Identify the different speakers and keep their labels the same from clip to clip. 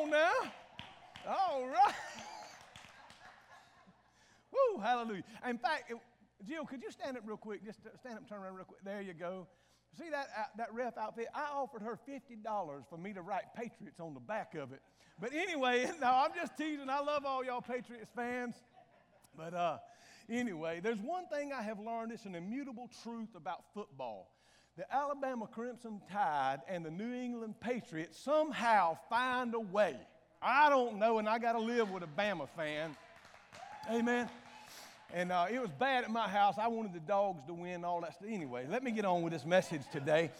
Speaker 1: on now. All right. Woo, hallelujah. In fact, it, Jill, could you stand up real quick? Just stand up, turn around real quick. There you go. See that, uh, that ref outfit? I offered her $50 for me to write Patriots on the back of it. But anyway, no, I'm just teasing. I love all y'all Patriots fans. But uh, anyway, there's one thing I have learned. It's an immutable truth about football. The Alabama Crimson Tide and the New England Patriots somehow find a way. I don't know, and I got to live with a Bama fan. Amen. And uh, it was bad at my house. I wanted the dogs to win, all that stuff. Anyway, let me get on with this message today.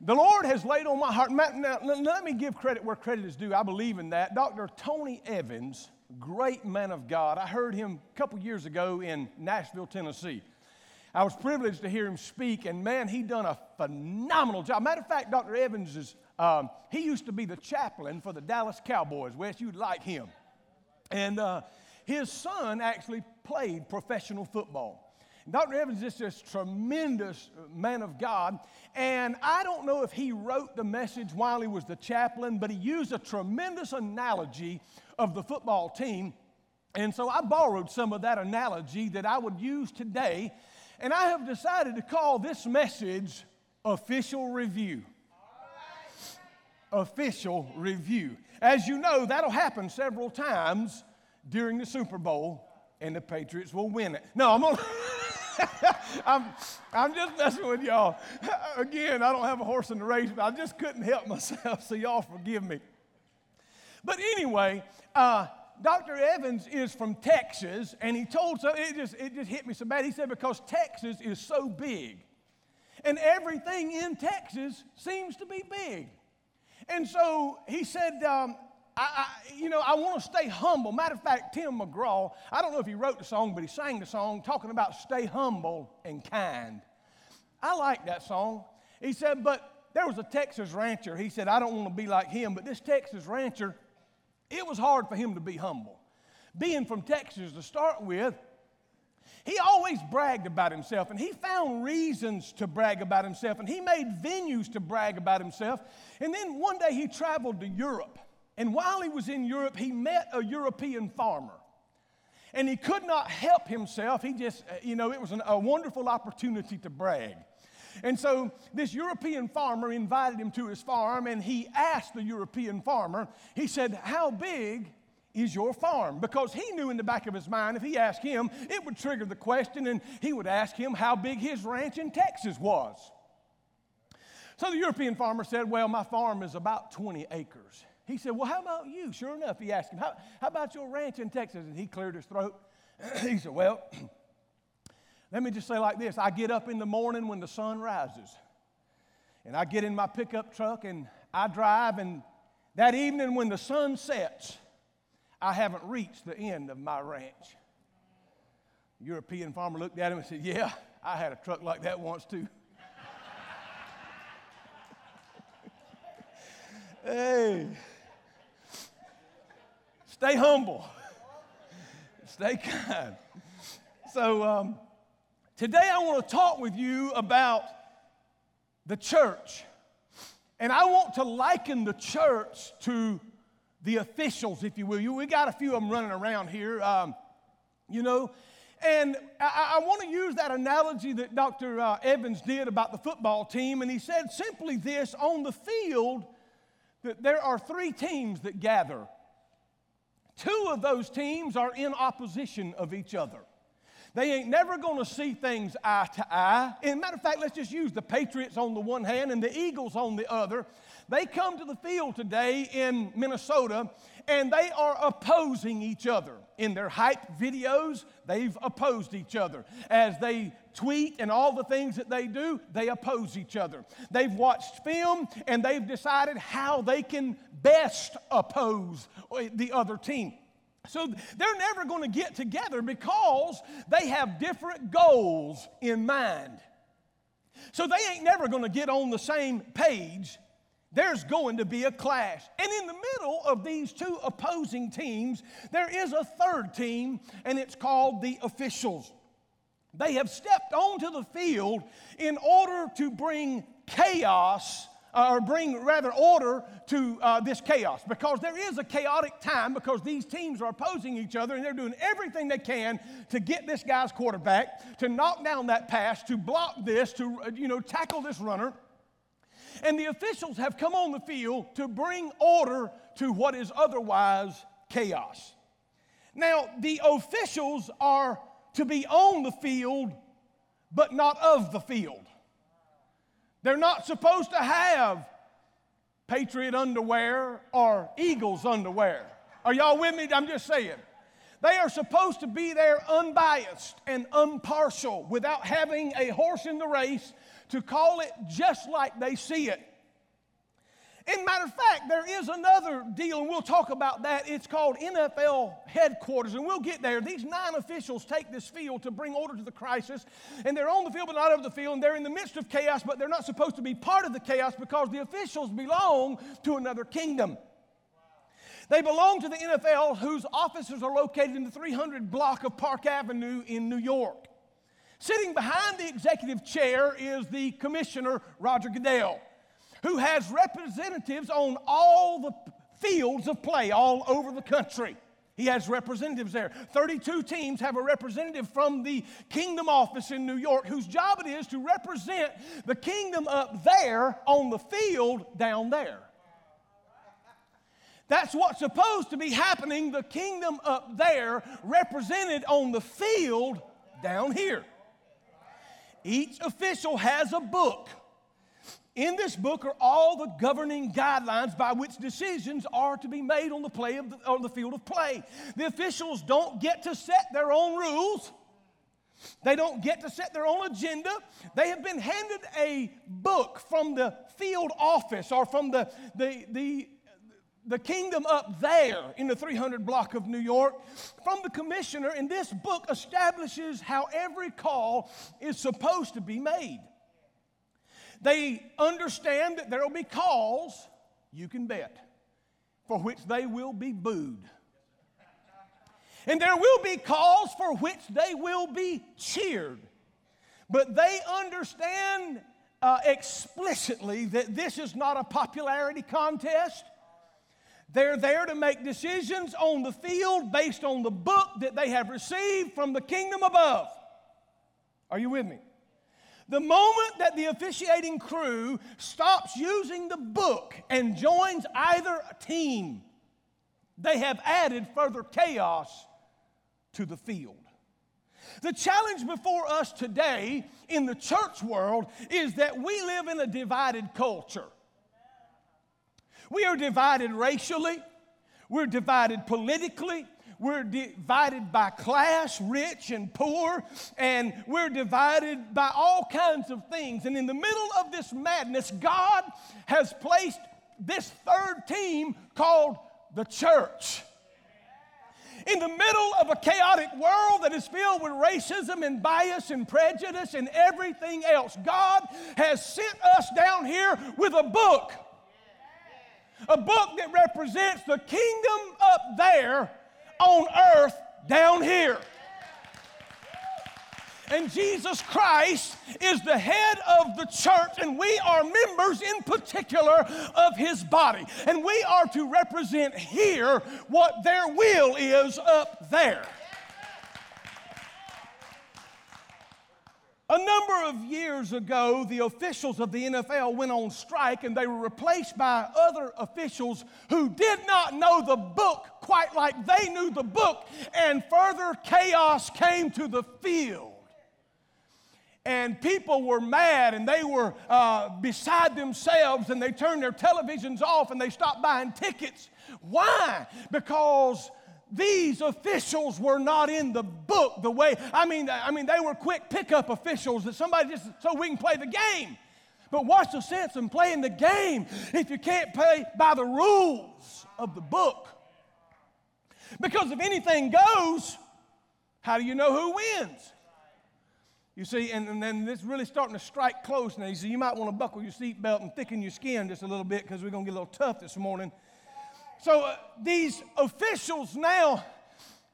Speaker 1: The Lord has laid on my heart. Now, let me give credit where credit is due. I believe in that. Dr. Tony Evans, great man of God. I heard him a couple years ago in Nashville, Tennessee. I was privileged to hear him speak, and man, he done a phenomenal job. Matter of fact, Dr. Evans is, um, he used to be the chaplain for the Dallas Cowboys. Wes, you'd like him. And uh, his son actually played professional football. Dr. Evans is this tremendous man of God, and I don't know if he wrote the message while he was the chaplain, but he used a tremendous analogy of the football team. And so I borrowed some of that analogy that I would use today, and I have decided to call this message Official Review. Official Review. As you know, that'll happen several times during the Super Bowl, and the Patriots will win it. No, I'm. I'm, I'm just messing with y'all. Again, I don't have a horse in the race, but I just couldn't help myself, so y'all forgive me. But anyway, uh, Dr. Evans is from Texas, and he told so it just it just hit me so bad. He said because Texas is so big, and everything in Texas seems to be big, and so he said um, I, I, you know, I want to stay humble. Matter of fact, Tim McGraw, I don't know if he wrote the song, but he sang the song talking about stay humble and kind. I like that song. He said, but there was a Texas rancher. He said, I don't want to be like him, but this Texas rancher, it was hard for him to be humble. Being from Texas to start with, he always bragged about himself and he found reasons to brag about himself and he made venues to brag about himself. And then one day he traveled to Europe and while he was in Europe, he met a European farmer. And he could not help himself. He just, uh, you know, it was an, a wonderful opportunity to brag. And so this European farmer invited him to his farm, and he asked the European farmer, he said, How big is your farm? Because he knew in the back of his mind, if he asked him, it would trigger the question, and he would ask him how big his ranch in Texas was. So the European farmer said, Well, my farm is about 20 acres. He said, Well, how about you? Sure enough, he asked him, How, how about your ranch in Texas? And he cleared his throat. he said, Well, let me just say like this I get up in the morning when the sun rises, and I get in my pickup truck and I drive, and that evening when the sun sets, I haven't reached the end of my ranch. European farmer looked at him and said, Yeah, I had a truck like that once too. hey. Stay humble. Stay kind. So, um, today I want to talk with you about the church. And I want to liken the church to the officials, if you will. We got a few of them running around here, um, you know. And I, I want to use that analogy that Dr. Uh, Evans did about the football team. And he said simply this on the field, that there are three teams that gather Two of those teams are in opposition of each other. They ain't never going to see things eye to eye. And matter of fact, let's just use the Patriots on the one hand and the Eagles on the other. They come to the field today in Minnesota and they are opposing each other. In their hype videos, they've opposed each other. As they tweet and all the things that they do, they oppose each other. They've watched film and they've decided how they can best oppose uh, the other team. So they're never going to get together because they have different goals in mind. So they ain't never going to get on the same page. There's going to be a clash. And in the middle of these two opposing teams, there is a third team, and it's called the officials. They have stepped onto the field in order to bring chaos uh, or bring rather order to uh, this chaos because there is a chaotic time because these teams are opposing each other and they're doing everything they can to get this guy's quarterback, to knock down that pass, to block this, to uh, you know tackle this runner. And the officials have come on the field to bring order to what is otherwise chaos. Now, the officials are to be on the field, but not of the field. They're not supposed to have Patriot underwear or Eagles underwear. Are y'all with me? I'm just saying. They are supposed to be there unbiased and impartial without having a horse in the race to call it just like they see it. In matter of fact, there is another deal, and we'll talk about that. It's called NFL headquarters, and we'll get there. These nine officials take this field to bring order to the crisis, and they're on the field but not over the field, and they're in the midst of chaos, but they're not supposed to be part of the chaos because the officials belong to another kingdom. They belong to the NFL, whose offices are located in the 300 block of Park Avenue in New York. Sitting behind the executive chair is the commissioner, Roger Goodell who has representatives on all the fields of play all over the country. He has representatives there. 32 teams have a representative from the kingdom office in New York whose job it is to represent the kingdom up there on the field down there. That's what's supposed to be happening. The kingdom up there represented on the field down here. Each official has a book in this book are all the governing guidelines by which decisions are to be made on the, play of the, the field of play. The officials don't get to set their own rules. They don't get to set their own agenda. They have been handed a book from the field office or from the, the, the, the kingdom up there in the 300 block of New York from the commissioner, and this book establishes how every call is supposed to be made. They understand that there will be calls, you can bet, for which they will be booed. And there will be calls for which they will be cheered. But they understand uh, explicitly that this is not a popularity contest. They're there to make decisions on the field based on the book that they have received from the kingdom above. Are you with me? The moment that the officiating crew stops using the book and joins either team, they have added further chaos to the field. The challenge before us today in the church world is that we live in a divided culture. We are divided racially, we're divided politically, we're divided by class, rich and poor, and we're divided by all kinds of things. And in the middle of this madness, God has placed this third team called the church. In the middle of a chaotic world that is filled with racism and bias and prejudice and everything else, God has sent us down here with a book. A book that represents the kingdom up there on earth down here. And Jesus Christ is the head of the church, and we are members in particular of his body. And we are to represent here what their will is up there. A number of years ago, the officials of the NFL went on strike and they were replaced by other officials who did not know the book quite like they knew the book, and further chaos came to the field. And people were mad and they were uh, beside themselves and they turned their televisions off and they stopped buying tickets. Why? Because these officials were not in the book the way I mean I mean they were quick pickup officials that somebody just so we can play the game. But what's the sense in playing the game if you can't play by the rules of the book? Because if anything goes, how do you know who wins? You see, and, and then this really starting to strike close now. See, you might want to buckle your seatbelt and thicken your skin just a little bit because we're going to get a little tough this morning. So uh, these officials now,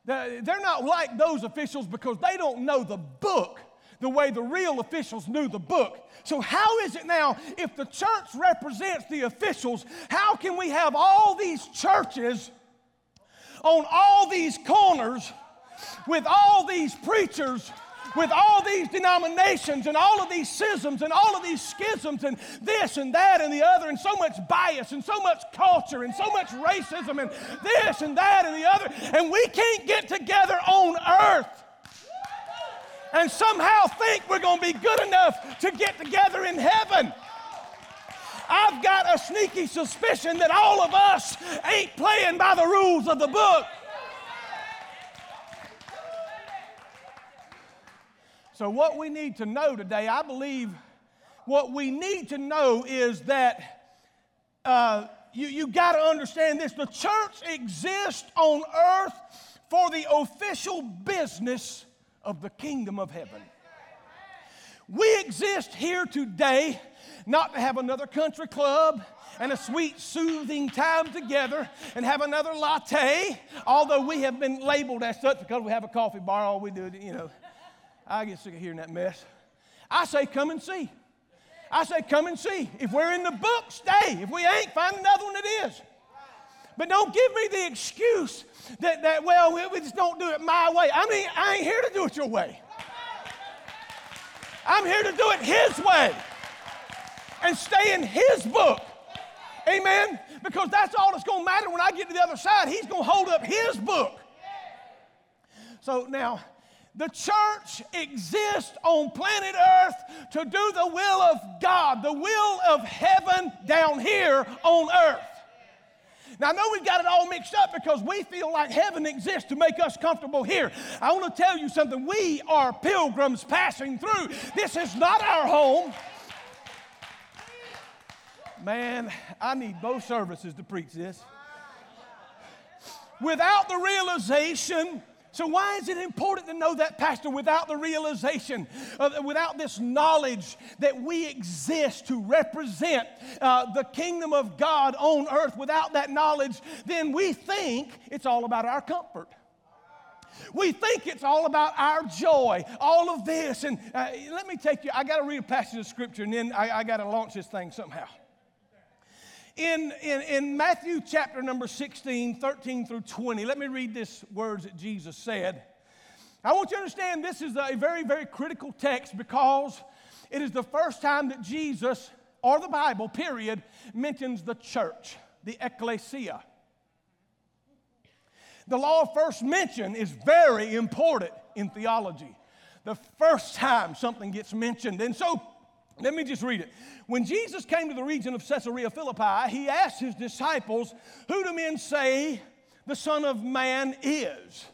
Speaker 1: they're not like those officials because they don't know the book. the way the real officials knew the book. So, how is it now, if the church represents the officials, how can we have all these churches on all these corners with all these preachers? with all these denominations and all of these schisms and all of these schisms and this and that and the other and so much bias and so much culture and so much racism and this and that and the other, and we can't get together on earth and somehow think we're going to be good enough to get together in heaven. I've got a sneaky suspicion that all of us ain't playing by the rules of the book. So, what we need to know today, I believe, what we need to know is that uh, you, you got to understand this the church exists on earth for the official business of the kingdom of heaven. We exist here today not to have another country club and a sweet, soothing time together and have another latte, although we have been labeled as such because we have a coffee bar, all we do, you know. I get sick of hearing that mess. I say, come and see. I say, come and see. If we're in the book, stay. If we ain't, find another one that is. But don't give me the excuse that, that well, we just don't do it my way. I mean, I ain't here to do it your way. I'm here to do it His way and stay in His book. Amen? Because that's all that's going to matter when I get to the other side. He's going to hold up His book. So now, the church exists on planet Earth to do the will of God, the will of heaven down here on earth. Now, I know we've got it all mixed up because we feel like heaven exists to make us comfortable here. I want to tell you something. We are pilgrims passing through. This is not our home. Man, I need both services to preach this. Without the realization so, why is it important to know that, Pastor, without the realization, uh, without this knowledge that we exist to represent uh, the kingdom of God on earth? Without that knowledge, then we think it's all about our comfort. We think it's all about our joy, all of this. And uh, let me take you, I got to read a passage of scripture and then I, I got to launch this thing somehow. In, in, in Matthew chapter number 16, 13 through 20, let me read this words that Jesus said. I want you to understand this is a very, very critical text because it is the first time that Jesus, or the Bible, period, mentions the church, the ecclesia. The law of first mention is very important in theology. The first time something gets mentioned. And so let me just read it. When Jesus came to the region of Caesarea Philippi, he asked his disciples, Who do men say the Son of Man is?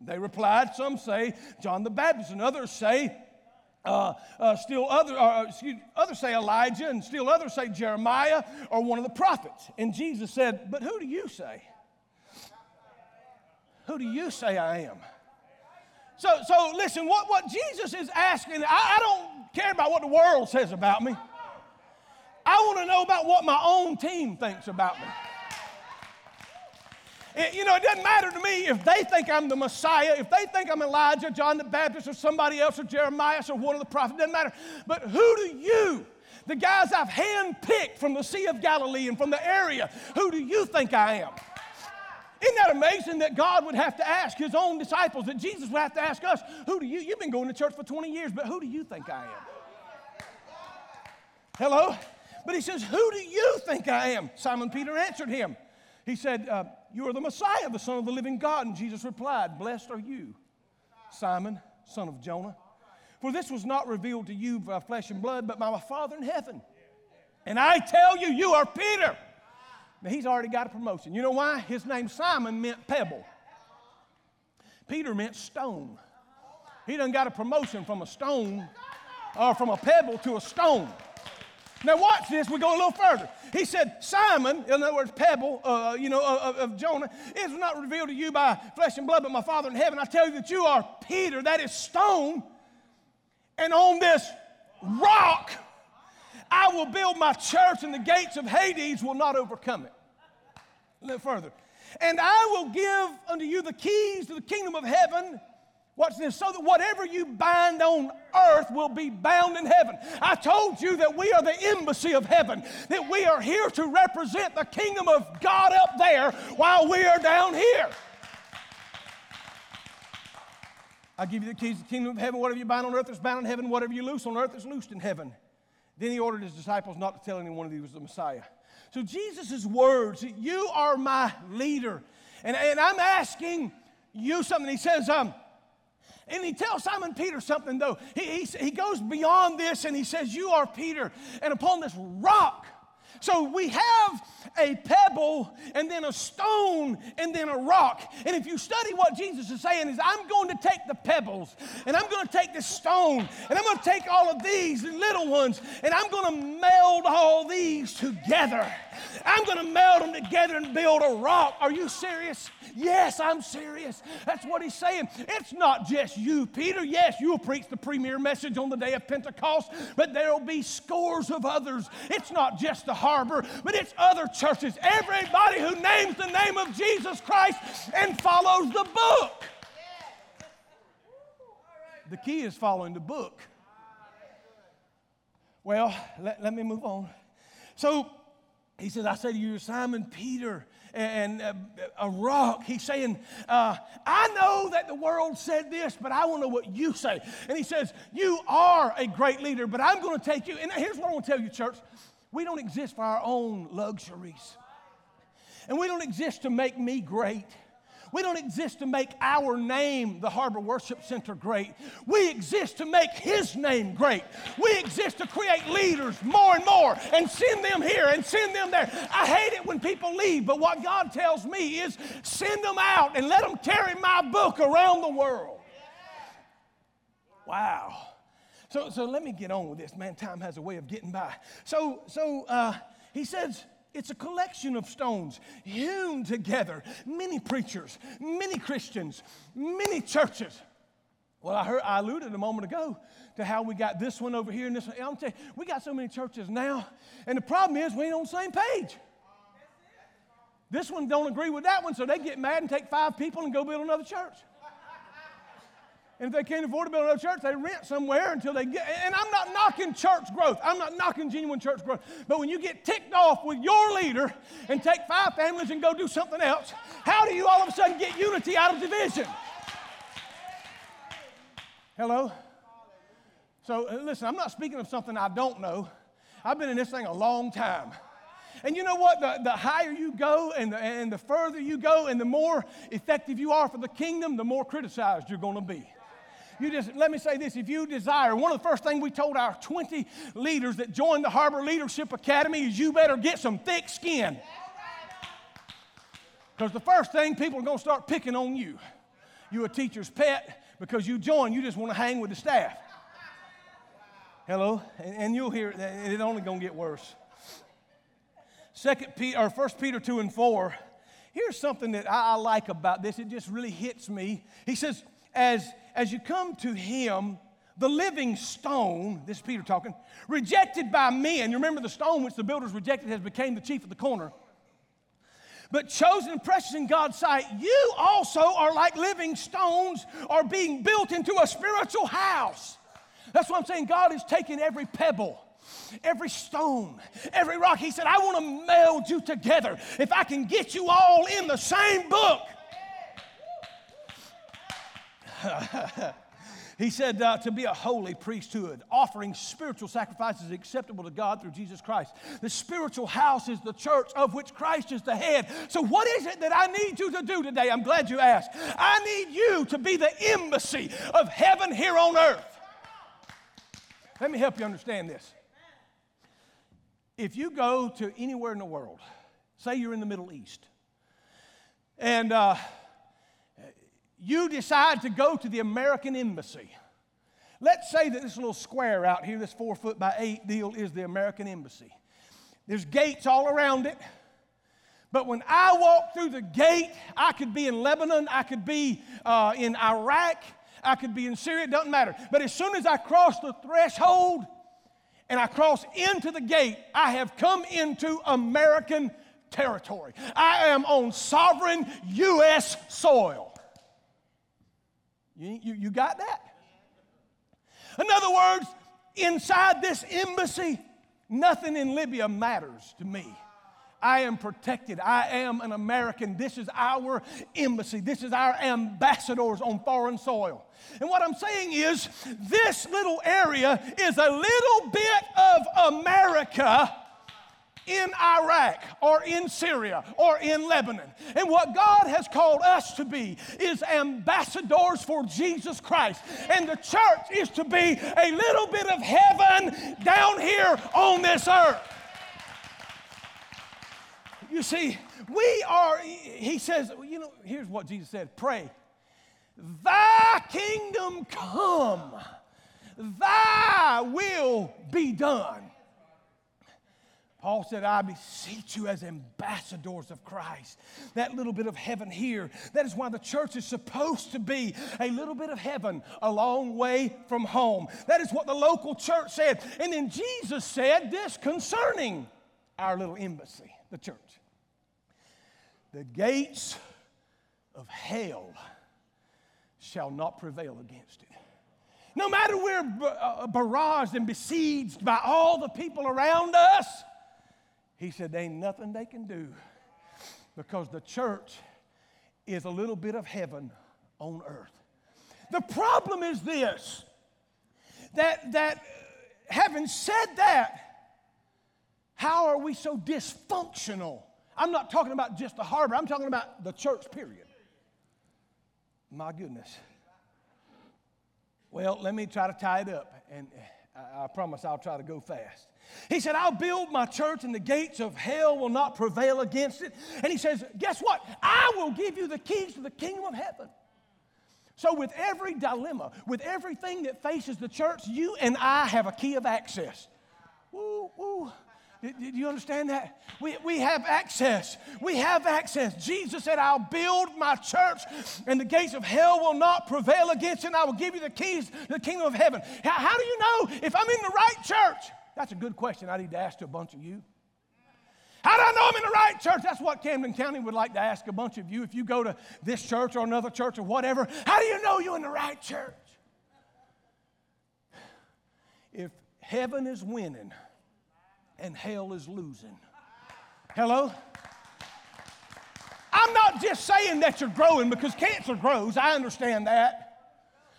Speaker 1: They replied, Some say John the Baptist, and others say, uh, uh, still other, uh, excuse, others say Elijah, and still others say Jeremiah or one of the prophets. And Jesus said, But who do you say? Who do you say I am? So, so listen, what, what Jesus is asking, I, I don't care about what the world says about me. I want to know about what my own team thinks about me. It, you know, it doesn't matter to me if they think I'm the Messiah, if they think I'm Elijah, John the Baptist, or somebody else, or Jeremiah, or one of the prophets, it doesn't matter. But who do you, the guys I've handpicked from the Sea of Galilee and from the area, who do you think I am? Isn't that amazing that God would have to ask his own disciples, that Jesus would have to ask us, who do you, you've been going to church for 20 years, but who do you think I am? Hello? But he says, Who do you think I am? Simon Peter answered him. He said, uh, You are the Messiah, the Son of the living God. And Jesus replied, Blessed are you, Simon, son of Jonah. For this was not revealed to you by flesh and blood, but by my Father in heaven. And I tell you, you are Peter. He's already got a promotion. You know why? His name Simon meant pebble. Peter meant stone. He done got a promotion from a stone or from a pebble to a stone. Now watch this. We go a little further. He said, Simon, in other words, pebble, uh, you know, of, of Jonah, is not revealed to you by flesh and blood, but my Father in heaven. I tell you that you are Peter, that is stone, and on this rock I will build my church, and the gates of Hades will not overcome it. A little further. And I will give unto you the keys to the kingdom of heaven. Watch this, so that whatever you bind on earth will be bound in heaven. I told you that we are the embassy of heaven, that we are here to represent the kingdom of God up there while we are down here. I give you the keys to the kingdom of heaven. Whatever you bind on earth is bound in heaven. Whatever you loose on earth is loosed in heaven. Then he ordered his disciples not to tell anyone that he was the Messiah. So Jesus' words, you are my leader. And, and I'm asking you something. He says, um, and he tells Simon Peter something, though. He, he, he goes beyond this and he says, You are Peter, and upon this rock. So we have a pebble and then a stone and then a rock. And if you study what Jesus is saying is I'm going to take the pebbles and I'm going to take the stone and I'm going to take all of these little ones and I'm going to meld all these together. I'm going to meld them together and build a rock. Are you serious? Yes, I'm serious. That's what he's saying. It's not just you, Peter. Yes, you'll preach the premier message on the day of Pentecost, but there'll be scores of others. It's not just the harbor, but it's other churches. Everybody who names the name of Jesus Christ and follows the book. The key is following the book. Well, let, let me move on. So he says, I say to you, Simon Peter, and uh, a rock. He's saying, uh, I know that the world said this, but I want to know what you say. And he says, You are a great leader, but I'm going to take you. And here's what I want to tell you, church we don't exist for our own luxuries, and we don't exist to make me great. We don't exist to make our name, the Harbor Worship Center, great. We exist to make His name great. We exist to create leaders more and more and send them here and send them there. I hate it when people leave, but what God tells me is send them out and let them carry my book around the world. Wow. So, so let me get on with this, man. Time has a way of getting by. So, so uh, he says, it's a collection of stones hewn together. Many preachers, many Christians, many churches. Well, I heard I alluded a moment ago to how we got this one over here and this one. I'm telling you, we got so many churches now, and the problem is we ain't on the same page. This one don't agree with that one, so they get mad and take five people and go build another church. And if they can't afford to build another church, they rent somewhere until they get. And I'm not knocking church growth. I'm not knocking genuine church growth. But when you get ticked off with your leader and take five families and go do something else, how do you all of a sudden get unity out of division? Hello? So uh, listen, I'm not speaking of something I don't know. I've been in this thing a long time. And you know what? The, the higher you go and the, and the further you go and the more effective you are for the kingdom, the more criticized you're going to be. You just, let me say this if you desire, one of the first things we told our 20 leaders that joined the Harbor Leadership Academy is you better get some thick skin. Because the first thing people are going to start picking on you. You're a teacher's pet because you join, you just want to hang with the staff. Hello? And, and you'll hear it, it's only going to get worse. Second Peter, or First Peter 2 and 4. Here's something that I, I like about this. It just really hits me. He says, as, as you come to him, the living stone, this is Peter talking, rejected by men. You remember the stone which the builders rejected has become the chief of the corner. But chosen and precious in God's sight, you also are like living stones, are being built into a spiritual house. That's what I'm saying. God is taking every pebble every stone, every rock. He said, I want to meld you together. If I can get you all in the same book, he said uh, to be a holy priesthood, offering spiritual sacrifices acceptable to God through Jesus Christ. The spiritual house is the church of which Christ is the head. So, what is it that I need you to do today? I'm glad you asked. I need you to be the embassy of heaven here on earth. Let me help you understand this. If you go to anywhere in the world, say you're in the Middle East, and uh, you decide to go to the American Embassy. Let's say that this little square out here, this four foot by eight deal, is the American Embassy. There's gates all around it. But when I walk through the gate, I could be in Lebanon, I could be uh, in Iraq, I could be in Syria, it doesn't matter. But as soon as I cross the threshold and I cross into the gate, I have come into American territory. I am on sovereign U.S. soil. You, you, you got that? In other words, inside this embassy, nothing in Libya matters to me. I am protected. I am an American. This is our embassy. This is our ambassadors on foreign soil. And what I'm saying is, this little area is a little bit of America in Iraq or in Syria or in Lebanon. And what God has called us to be is ambassadors for Jesus Christ. And the church is to be a little bit of heaven down here on this earth. You see, we are, he says, you know, here's what Jesus said pray, Thy kingdom come, Thy will be done Paul said, I beseech you as ambassadors of Christ. That little bit of heaven here, that is why the church is supposed to be a little bit of heaven a long way from home. That is what the local church said. And then Jesus said this concerning our little embassy, the church. The gates of hell shall not prevail against it. No matter we're uh, barraged and besieged by all the people around us, he said, There ain't nothing they can do because the church is a little bit of heaven on earth. The problem is this that, that having said that, how are we so dysfunctional? I'm not talking about just the harbor, I'm talking about the church, period. My goodness. Well, let me try to tie it up, and I, promise I'll try to go fast. He said, I'll build my church and the gates of hell will not prevail against it. And he says, Guess what? I will give you the keys to the kingdom of heaven. So, with every dilemma, with everything that faces the church, you and I have a key of access. Woo, woo. Did, you understand that? We, we have access. We have access. Jesus said, I'll build my church, and the gates of hell will not prevail against it, and I will give you the keys to the kingdom of heaven. How, how do you know if I'm in the right church? That's a good question I need to ask to a bunch of you. How do I know I'm in the right church? That's what Camden County would like to ask a bunch of you. If you go to this church or another church or whatever, how do you know you're in the right church? If heaven is winning and hell is losing, hello? I'm not just saying that you're growing because cancer grows, I understand that.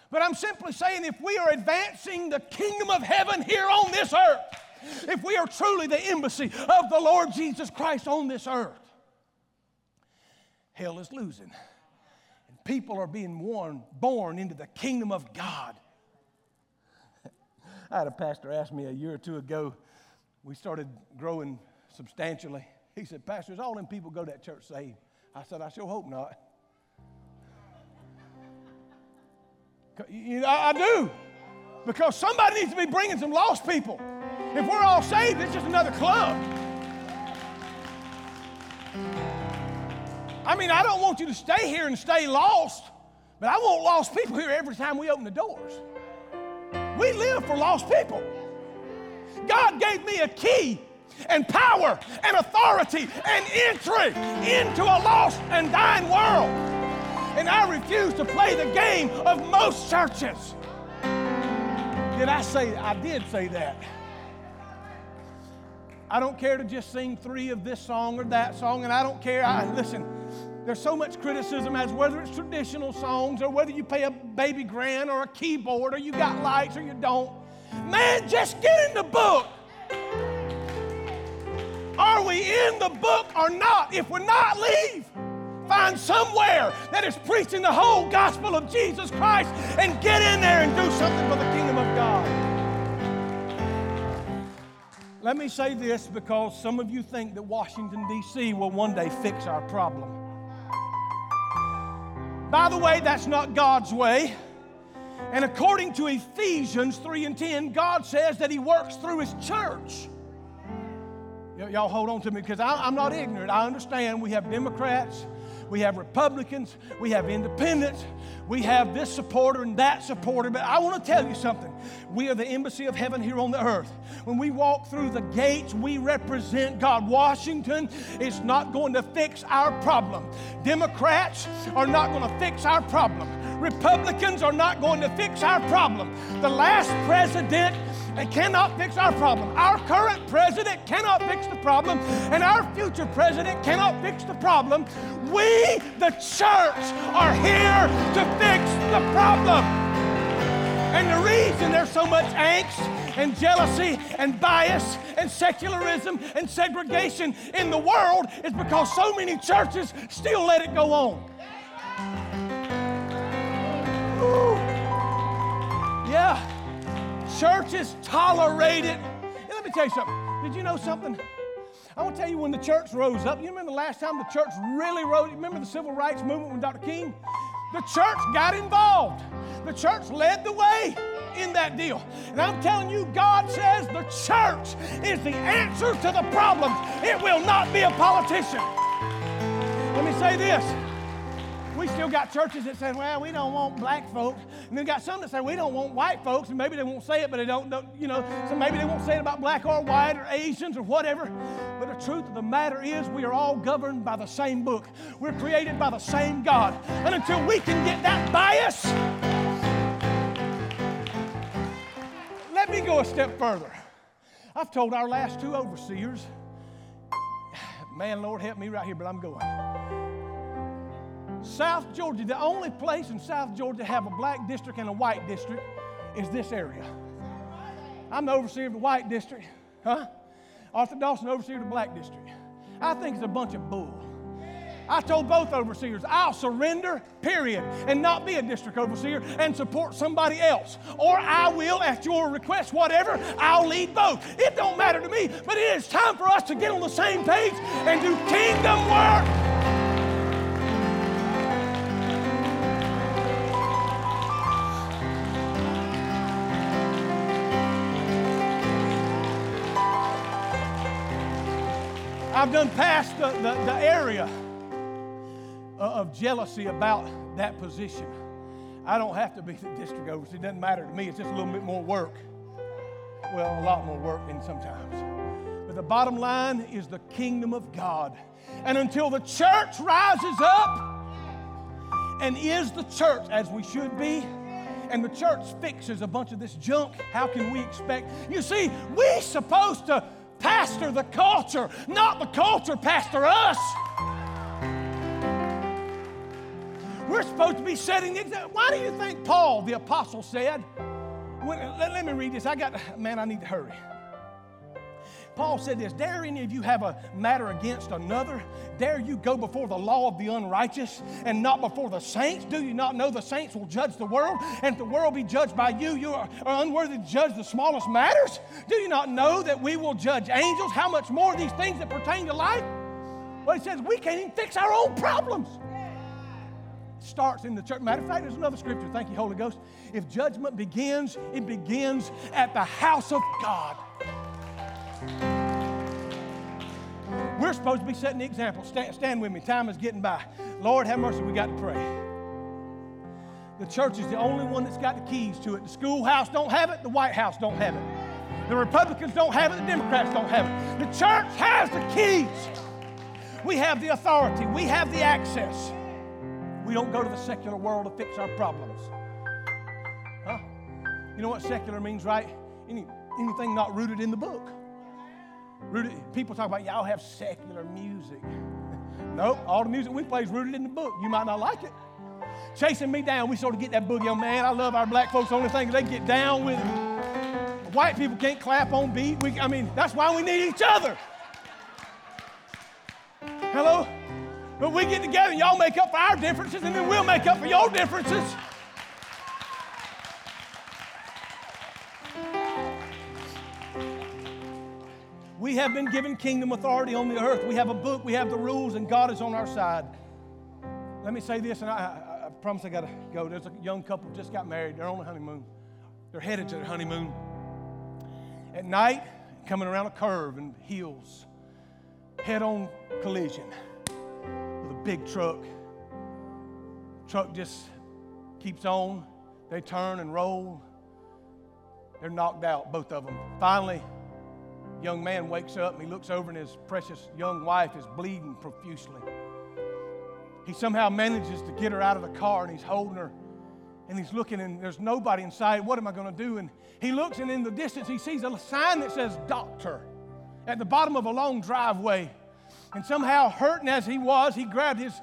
Speaker 1: But I'm simply saying if we are advancing the kingdom of heaven here on this earth, if we are truly the embassy of the Lord Jesus Christ on this earth, hell is losing. And people are being born, born into the kingdom of God. I had a pastor ask me a year or two ago, we started growing substantially. He said, Pastor, is all them people go to that church saved? I said, I sure hope not. You know, I do. Because somebody needs to be bringing some lost people. If we're all saved, it's just another club. I mean, I don't want you to stay here and stay lost, but I want lost people here every time we open the doors. We live for lost people. God gave me a key and power and authority and entry into a lost and dying world and I refuse to play the game of most churches. Did I say, I did say that. I don't care to just sing three of this song or that song, and I don't care. I, listen, there's so much criticism as whether it's traditional songs or whether you pay a baby grand or a keyboard or you got lights or you don't. Man, just get in the book. Are we in the book or not? If we're not, leave. Find somewhere that is preaching the whole gospel of Jesus Christ and get in there and do something for the kingdom of God. Let me say this because some of you think that Washington, D.C. will one day fix our problem. By the way, that's not God's way. And according to Ephesians 3 and 10, God says that He works through His church. Y- y'all hold on to me because I'm not ignorant. I understand we have Democrats we have Republicans, we have independents, we have this supporter and that supporter. But I want to tell you something. We are the embassy of heaven here on the earth. When we walk through the gates, we represent God. Washington is not going to fix our problem. Democrats are not going to fix our problem. Republicans are not going to fix our problem. The last president cannot fix our problem. Our current president cannot fix the problem, and our future president cannot fix the problem. We, the church, are here to fix the problem. And the reason there's so much angst and jealousy and bias and secularism and segregation in the world is because so many churches still let it go on. Ooh. Yeah. Churches tolerate it. Let me tell you something. Did you know something? I want to tell you when the church rose up. You remember the last time the church really rose? Remember the civil rights movement when Dr. King? The church got involved. The church led the way in that deal. And I'm telling you, God says the church is the answer to the problems. It will not be a politician. Let me say this. Still got churches that say, well, we don't want black folks. And then got some that say, we don't want white folks. And maybe they won't say it, but they don't, don't, you know, so maybe they won't say it about black or white or Asians or whatever. But the truth of the matter is, we are all governed by the same book. We're created by the same God. And until we can get that bias, let me go a step further. I've told our last two overseers, man, Lord, help me right here, but I'm going. South Georgia, the only place in South Georgia to have a black district and a white district is this area. I'm the overseer of the white district, huh? Arthur Dawson, overseer of the black district. I think it's a bunch of bull. I told both overseers, I'll surrender, period, and not be a district overseer and support somebody else. Or I will, at your request, whatever, I'll lead both. It don't matter to me, but it is time for us to get on the same page and do kingdom work. I've done past the, the, the area of jealousy about that position. I don't have to be the district overseer. It doesn't matter to me. It's just a little bit more work. Well, a lot more work than sometimes. But the bottom line is the kingdom of God. And until the church rises up and is the church as we should be, and the church fixes a bunch of this junk, how can we expect? You see, we're supposed to pastor the culture, not the culture pastor us. We're supposed to be setting the example. Why do you think Paul, the apostle, said, when, let, let me read this. I got, man, I need to hurry. Paul said this Dare any of you have a matter against another? Dare you go before the law of the unrighteous and not before the saints? Do you not know the saints will judge the world? And if the world be judged by you, you are, unworthy to judge the smallest matters? Do you not know that we will judge angels? How much more these things that pertain to life? Well, he says we can't even fix our own problems. Starts in the church. Matter of fact, there's another scripture. Thank you, Holy Ghost. If judgment begins, it begins at the house of God. We're supposed to be setting the example. Stand, stand with me. Time is getting by. Lord, have mercy. We got to pray. The church is the only one that's got the keys to it. The schoolhouse don't have it. The White House don't have it. The Republicans don't have it. The Democrats don't have it. The church has the keys. We have the authority. We have the access. We don't go to the secular world to fix our problems. Huh? You know what secular means, right? Any, anything not rooted in the book. Rooted, people talk about y'all have secular music. nope, all the music we play is rooted in the book. You might not like it. Chasing me down, we sort of get that boogie on. Man, I love our black folks. The only thing they get down with it. White people can't clap on beat. We, I mean, that's why we need each other. Hello? But we get together and y'all make up for our differences, and then we'll make up for your differences. We have been given kingdom authority on the earth. We have a book, we have the rules, and God is on our side. Let me say this, and I, I, promise I got to go. There's a young couple just got married. They're on a honeymoon. They're headed to their honeymoon. At night, coming around a curve and hills, head on collision with a big truck. Truck just keeps on. They turn and roll. They're knocked out, both of them. Finally, young man wakes up and he looks over and his precious young wife is bleeding profusely. He somehow manages to get her out of the car and he's holding her And he's looking, and there's nobody inside. What am I going to do? And he looks, and in the distance, he sees a sign that says doctor at the bottom of a long driveway. And somehow, hurting as he was, he grabbed his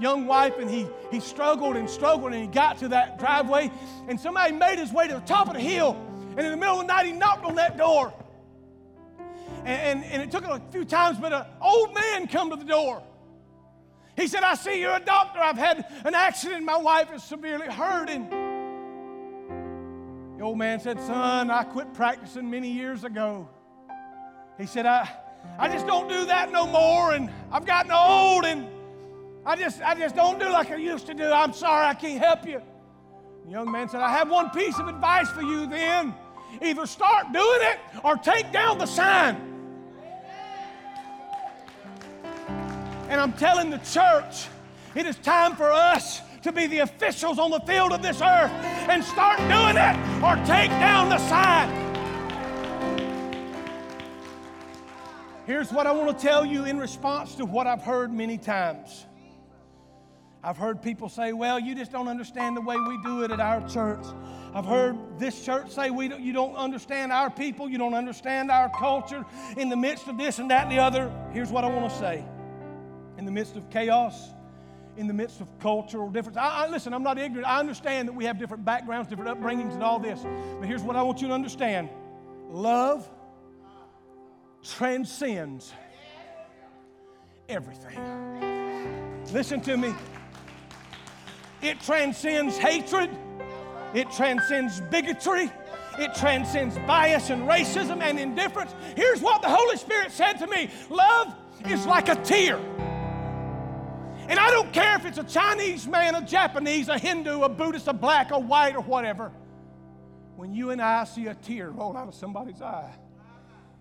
Speaker 1: young wife and he, he struggled and struggled and he got to that driveway. And somebody made his way to the top of the hill. And in the middle of the night, he knocked on that door. And, and, it took a few times, but an old man come to the door. He said, I see you're a doctor. I've had an accident. My wife is severely hurt. And the old man said, Son, I quit practicing many years ago. He said, I, I just don't do that no more. And I've gotten old and I just, I just don't do like I used to do. I'm sorry, I can't help you. The young man said, I have one piece of advice for you then. Either start doing it or take down the sign. And I'm telling the church, it is time for us to be the officials on the field of this earth and start doing it or take down the sign. Here's what I want to tell you in response to what I've heard many times. I've heard people say, well, you just don't understand the way we do it at our church. I've heard this church say, we don't, you don't understand our people, you don't understand our culture in the midst of this and that and the other. Here's what I want to say the midst of chaos, in the midst of cultural difference. I, I, listen, I'm not ignorant. I understand that we have different backgrounds, different upbringings, and all this. But here's what I want you to understand love transcends everything. Listen to me. It transcends hatred, it transcends bigotry, it transcends bias and racism and indifference. Here's what the Holy Spirit said to me love is like a tear. And I don't care if it's a Chinese man, a Japanese, a Hindu, a Buddhist, a black, a white, or whatever. When you and I see a tear roll out of somebody's eye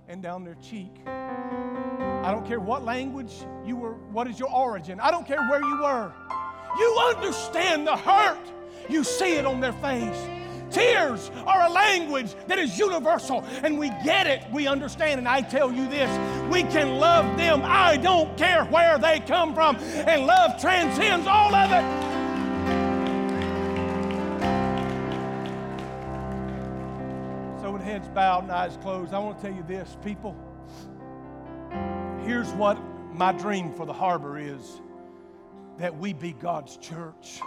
Speaker 1: and down their cheek, I don't care what language you were, what is your origin, I don't care where you were. You understand the hurt, you see it on their face. Tears are a language that is universal, and we get it, we understand. And I tell you this we can love them, I don't care where they come from, and love transcends all of it. So, with heads bowed and eyes closed, I want to tell you this, people. Here's what my dream for the harbor is that we be God's church.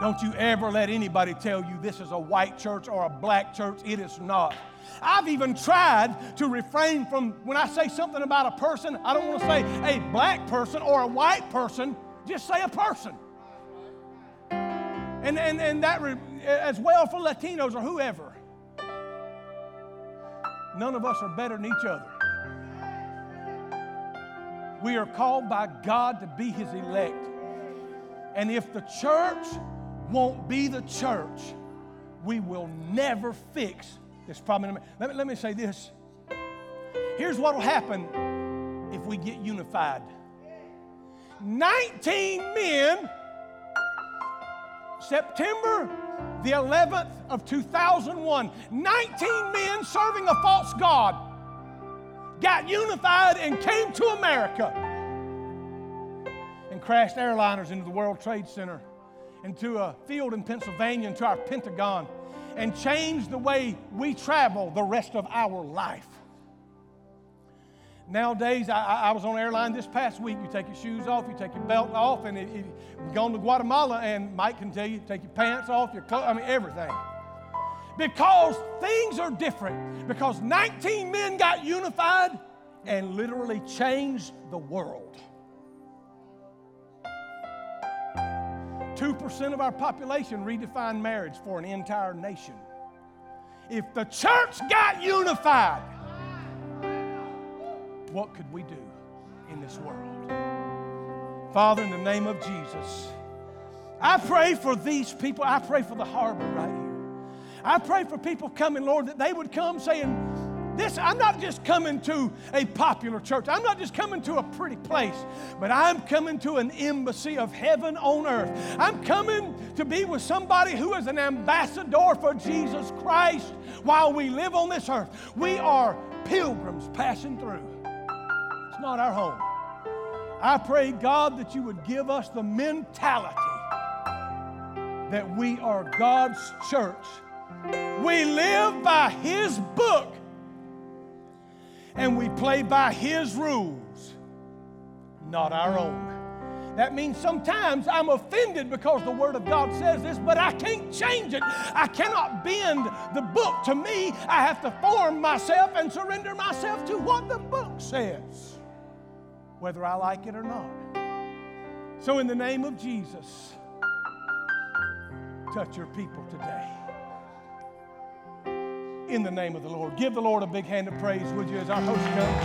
Speaker 1: Don't you ever let anybody tell you this is a white church or a black church. It is not. I've even tried to refrain from when I say something about a person, I don't want to say a black person or a white person, just say a person. And, and, and that re, as well for Latinos or whoever. None of us are better than each other. We are called by God to be His elect. And if the church won't be the church, we will never fix this problem. Let me, let me say this. Here's what will happen if we get unified 19 men, September the 11th of 2001, 19 men serving a false God got unified and came to America and crashed airliners into the World Trade Center into a field in Pennsylvania, into our Pentagon, and change the way we travel the rest of our life. Nowadays, I, I, was on an airline this past week. You take your shoes off, you take your belt off, and if, you've gone to Guatemala, and Mike can tell you, take your pants off, your clothes, I mean, everything. Because things are different. Because 19 men got unified and literally changed the world. 2% of our population redefined marriage for an entire nation. If the church got unified, what could we do in this world? Father, in the name of Jesus, I pray for these people. I pray for the harbor right here. I pray for people coming, Lord, that they would come saying, this, I'm not just coming to a popular church. I'm not just coming to a pretty place, but I'm coming to an embassy of heaven on earth. I'm coming to be with somebody who is an ambassador for Jesus Christ while we live on this earth. We are pilgrims passing through. It's not our home. I pray, God, that you would give us the mentality that we are God's church. We live by His book and we play by His rules, not our own. That means sometimes I'm offended because the Word of God says this, but I can't change it. I cannot bend the book to me. I have to form myself and surrender myself to what the book says, whether I like it or not. So, in the name of Jesus, touch your people today. In the name of the Lord. Give the Lord a big hand of praise, would you, as our host comes.